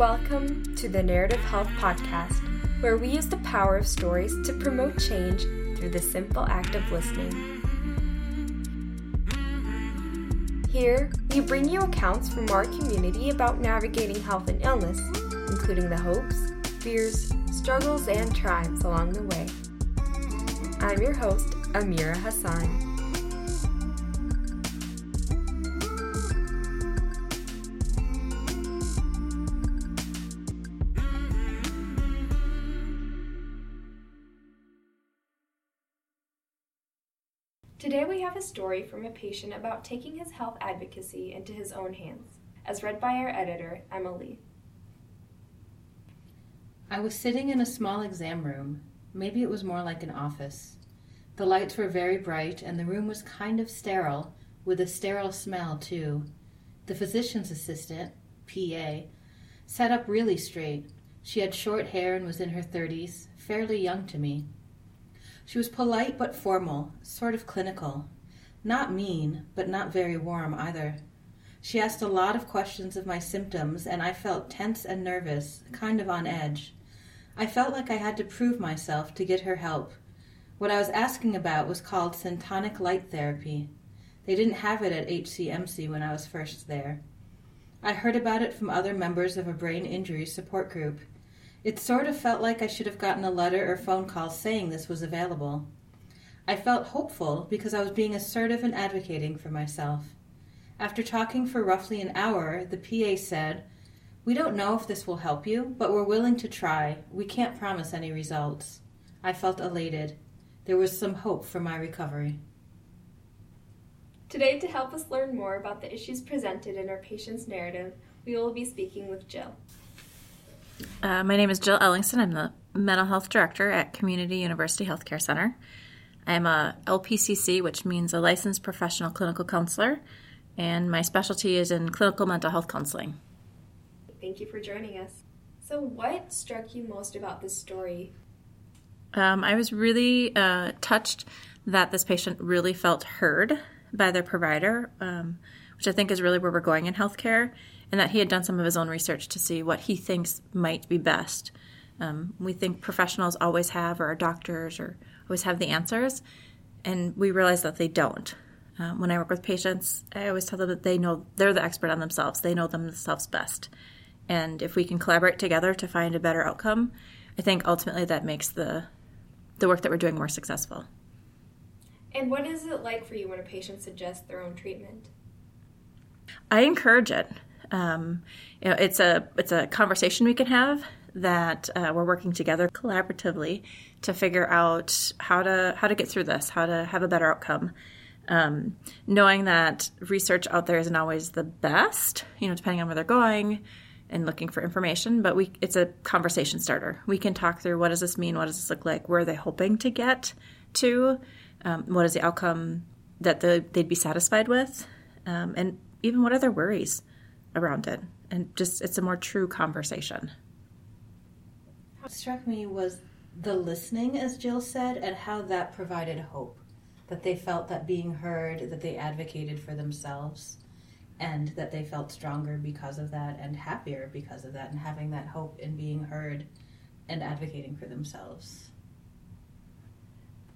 Welcome to the Narrative Health Podcast, where we use the power of stories to promote change through the simple act of listening. Here, we bring you accounts from our community about navigating health and illness, including the hopes, fears, struggles, and triumphs along the way. I'm your host, Amira Hassan. Story from a patient about taking his health advocacy into his own hands, as read by our editor, Emily. I was sitting in a small exam room. Maybe it was more like an office. The lights were very bright, and the room was kind of sterile, with a sterile smell, too. The physician's assistant, PA, sat up really straight. She had short hair and was in her thirties, fairly young to me. She was polite but formal, sort of clinical. Not mean, but not very warm either. She asked a lot of questions of my symptoms, and I felt tense and nervous, kind of on edge. I felt like I had to prove myself to get her help. What I was asking about was called syntonic light therapy. They didn't have it at HCMC when I was first there. I heard about it from other members of a brain injury support group. It sort of felt like I should have gotten a letter or phone call saying this was available. I felt hopeful because I was being assertive and advocating for myself. After talking for roughly an hour, the PA said, We don't know if this will help you, but we're willing to try. We can't promise any results. I felt elated. There was some hope for my recovery. Today, to help us learn more about the issues presented in our patient's narrative, we will be speaking with Jill. Uh, my name is Jill Ellingson. I'm the mental health director at Community University Healthcare Center. I'm a LPCC, which means a licensed professional clinical counselor, and my specialty is in clinical mental health counseling. Thank you for joining us. So, what struck you most about this story? Um, I was really uh, touched that this patient really felt heard by their provider, um, which I think is really where we're going in healthcare and that he had done some of his own research to see what he thinks might be best. Um, we think professionals always have, or our doctors, or always have the answers, and we realize that they don't. Um, when I work with patients, I always tell them that they know they're the expert on themselves. They know themselves best, and if we can collaborate together to find a better outcome, I think ultimately that makes the the work that we're doing more successful. And what is it like for you when a patient suggests their own treatment? I encourage it. Um, you know, it's a it's a conversation we can have that uh, we're working together collaboratively to figure out how to how to get through this, how to have a better outcome. Um, knowing that research out there isn't always the best, you know, depending on where they're going and looking for information, but we it's a conversation starter. We can talk through what does this mean, what does this look like, where are they hoping to get to, um, what is the outcome that the, they'd be satisfied with, um, and even what are their worries around it and just it's a more true conversation struck me was the listening as jill said and how that provided hope that they felt that being heard that they advocated for themselves and that they felt stronger because of that and happier because of that and having that hope in being heard and advocating for themselves.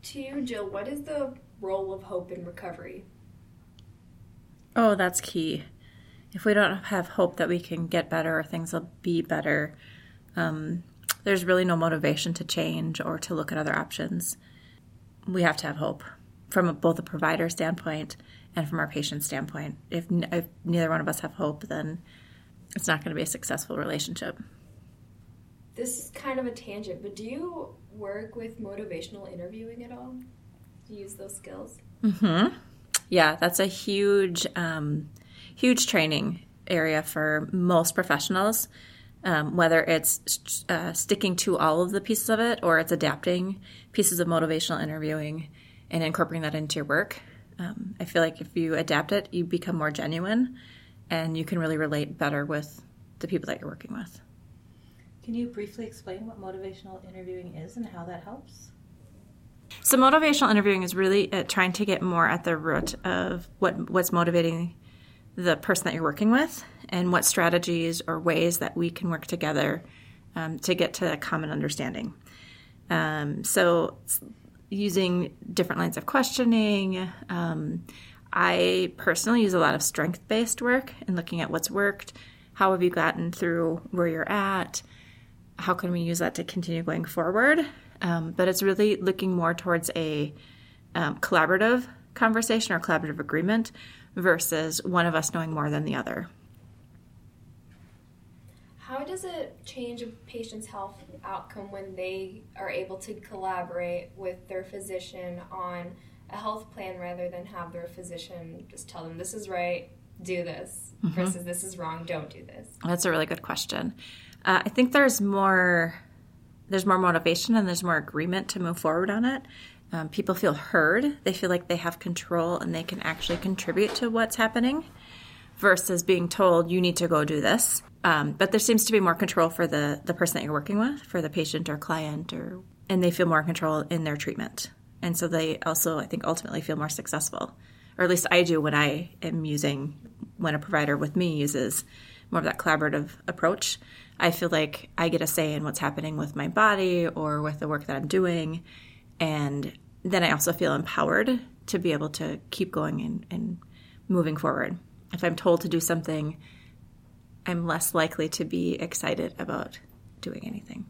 To you jill what is the role of hope in recovery? Oh that's key. If we don't have hope that we can get better or things will be better, um, there's really no motivation to change or to look at other options. We have to have hope from a, both a provider standpoint and from our patient standpoint. If, if neither one of us have hope, then it's not going to be a successful relationship. This is kind of a tangent, but do you work with motivational interviewing at all? Do you use those skills? Mm-hmm. Yeah, that's a huge um, huge training area for most professionals, um, whether it's uh, sticking to all of the pieces of it or it's adapting pieces of motivational interviewing and incorporating that into your work. Um, I feel like if you adapt it, you become more genuine and you can really relate better with the people that you're working with. Can you briefly explain what motivational interviewing is and how that helps? So motivational interviewing is really uh, trying to get more at the root of what what's motivating the person that you're working with and what strategies or ways that we can work together um, to get to a common understanding. Um, so, using different lines of questioning. Um, I personally use a lot of strength based work and looking at what's worked. How have you gotten through where you're at? How can we use that to continue going forward? Um, but it's really looking more towards a um, collaborative conversation or collaborative agreement versus one of us knowing more than the other. How does it change a patient's health outcome when they are able to collaborate with their physician on a health plan rather than have their physician just tell them this is right, do this, mm-hmm. versus this is wrong, don't do this? That's a really good question. Uh, I think there's more there's more motivation and there's more agreement to move forward on it. Um, people feel heard. They feel like they have control and they can actually contribute to what's happening versus being told you need to go do this. Um, but there seems to be more control for the the person that you're working with, for the patient or client, or and they feel more control in their treatment. And so they also, I think, ultimately feel more successful, or at least I do when I am using when a provider with me uses more of that collaborative approach. I feel like I get a say in what's happening with my body or with the work that I'm doing. And then I also feel empowered to be able to keep going and, and moving forward. If I'm told to do something, I'm less likely to be excited about doing anything.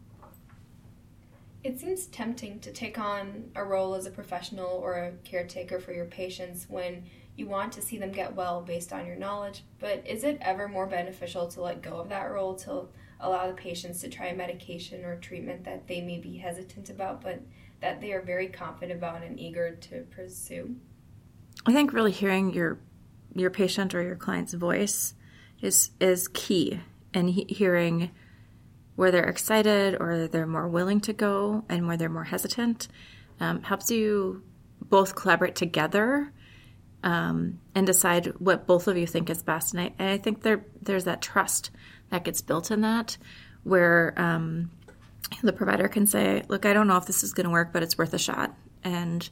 It seems tempting to take on a role as a professional or a caretaker for your patients when you want to see them get well based on your knowledge, but is it ever more beneficial to let go of that role to allow the patients to try medication or treatment that they may be hesitant about, but that they are very confident about and eager to pursue? I think really hearing your your patient or your client's voice is is key, and he, hearing where they're excited or they're more willing to go, and where they're more hesitant, um, helps you both collaborate together um, and decide what both of you think is best. And I, and I think there there's that trust that gets built in that, where um, the provider can say, "Look, I don't know if this is going to work, but it's worth a shot," and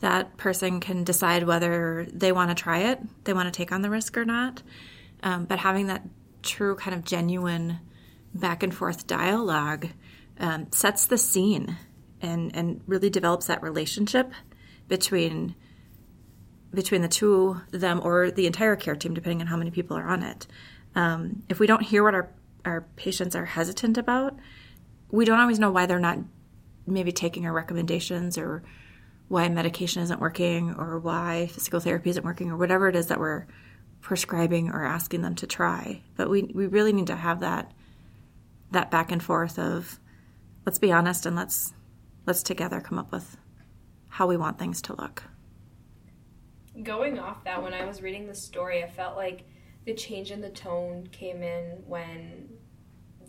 that person can decide whether they want to try it, they want to take on the risk or not. Um, but having that true kind of genuine back and forth dialogue um, sets the scene and and really develops that relationship between between the two them or the entire care team, depending on how many people are on it. Um, if we don't hear what our, our patients are hesitant about, we don't always know why they're not maybe taking our recommendations or why medication isn't working or why physical therapy isn't working or whatever it is that we're prescribing or asking them to try. But we, we really need to have that that back and forth of let's be honest and let's let's together come up with how we want things to look going off that, when I was reading the story, I felt like the change in the tone came in when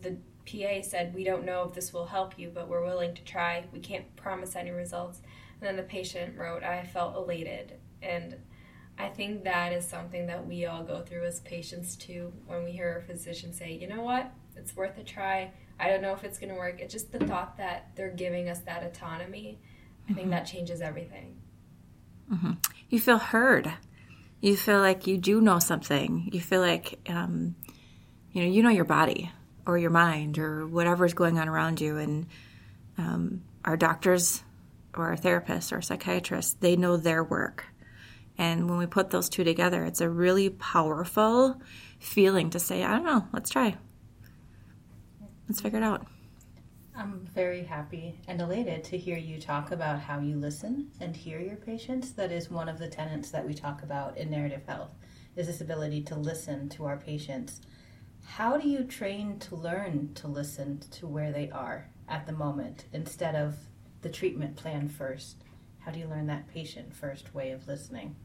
the PA said, We don't know if this will help you, but we're willing to try. We can't promise any results. And then the patient wrote, I felt elated. And I think that is something that we all go through as patients too when we hear a physician say, You know what? It's worth a try. I don't know if it's going to work. It's just the thought that they're giving us that autonomy. I think mm-hmm. that changes everything. Mm-hmm. You feel heard. You feel like you do know something. You feel like, um, you know, you know your body or your mind or whatever is going on around you. And um, our doctors or our therapists or psychiatrists, they know their work. And when we put those two together, it's a really powerful feeling to say, I don't know, let's try. Let's figure it out. I'm very happy and elated to hear you talk about how you listen and hear your patients. That is one of the tenets that we talk about in narrative health is this ability to listen to our patients. How do you train to learn to listen to where they are at the moment instead of the treatment plan first? How do you learn that patient first way of listening?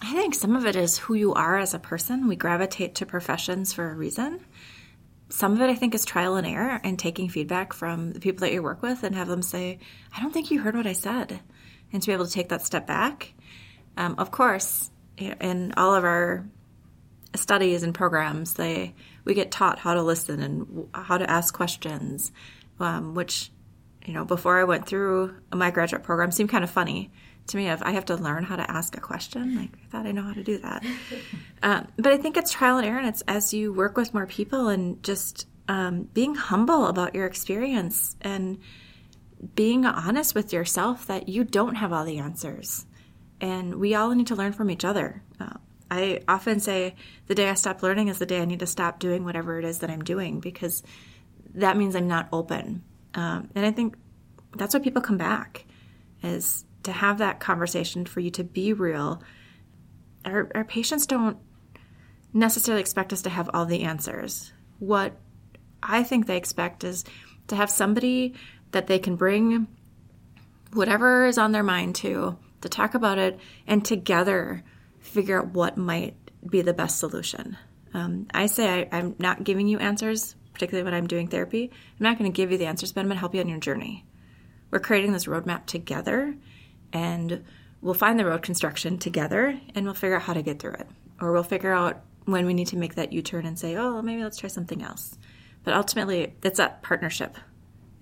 I think some of it is who you are as a person. We gravitate to professions for a reason some of it I think is trial and error and taking feedback from the people that you work with and have them say, I don't think you heard what I said. And to be able to take that step back. Um, of course, in all of our studies and programs, they we get taught how to listen and how to ask questions, um, which you know before I went through my graduate program seemed kind of funny to me of I have to learn how to ask a question. Like I thought I know how to do that. um, but I think it's trial and error. And it's as you work with more people and just um, being humble about your experience and being honest with yourself that you don't have all the answers. And we all need to learn from each other. Uh, I often say the day I stop learning is the day I need to stop doing whatever it is that I'm doing because that means I'm not open. Um, and I think that's why people come back is to have that conversation for you to be real. Our, our patients don't necessarily expect us to have all the answers. What I think they expect is to have somebody that they can bring whatever is on their mind to, to talk about it, and together figure out what might be the best solution. Um, I say I, I'm not giving you answers, particularly when I'm doing therapy. I'm not going to give you the answers, but I'm going to help you on your journey. We're creating this roadmap together, and we'll find the road construction together, and we'll figure out how to get through it. Or we'll figure out when we need to make that U turn and say, oh, maybe let's try something else. But ultimately, it's that partnership.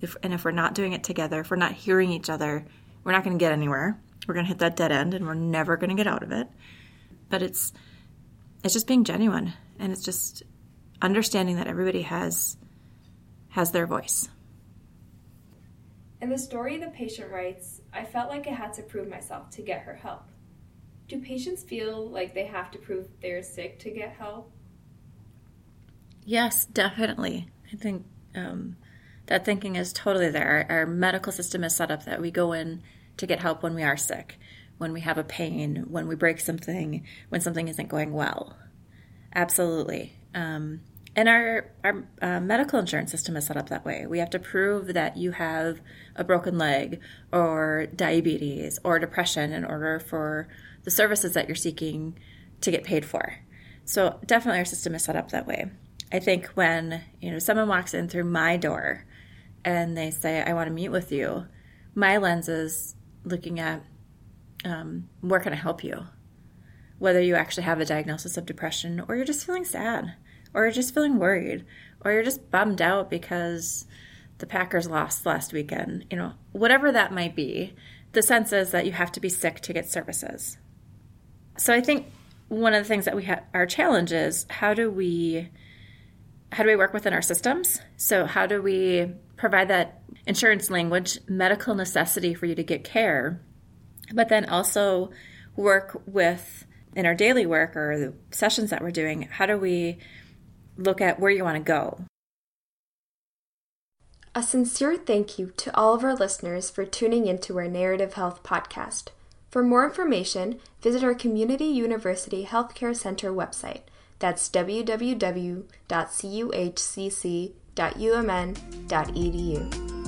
If, and if we're not doing it together, if we're not hearing each other, we're not going to get anywhere. We're going to hit that dead end, and we're never going to get out of it. But it's it's just being genuine, and it's just understanding that everybody has has their voice. In the story the patient writes, I felt like I had to prove myself to get her help. Do patients feel like they have to prove they're sick to get help? Yes, definitely. I think um, that thinking is totally there. Our, our medical system is set up that we go in to get help when we are sick, when we have a pain, when we break something, when something isn't going well. Absolutely. Um, and our, our uh, medical insurance system is set up that way. We have to prove that you have a broken leg or diabetes or depression in order for the services that you're seeking to get paid for. So definitely our system is set up that way. I think when, you know, someone walks in through my door and they say, I want to meet with you, my lens is looking at um, where can I help you? Whether you actually have a diagnosis of depression or you're just feeling sad or you're just feeling worried, or you're just bummed out because the Packers lost last weekend, you know, whatever that might be, the sense is that you have to be sick to get services. So I think one of the things that we have our challenge is how do we how do we work within our systems? So how do we provide that insurance language, medical necessity for you to get care, but then also work with in our daily work or the sessions that we're doing, how do we look at where you want to go. A sincere thank you to all of our listeners for tuning into our Narrative Health podcast. For more information, visit our Community University Healthcare Center website. That's www.cuhcc.umn.edu.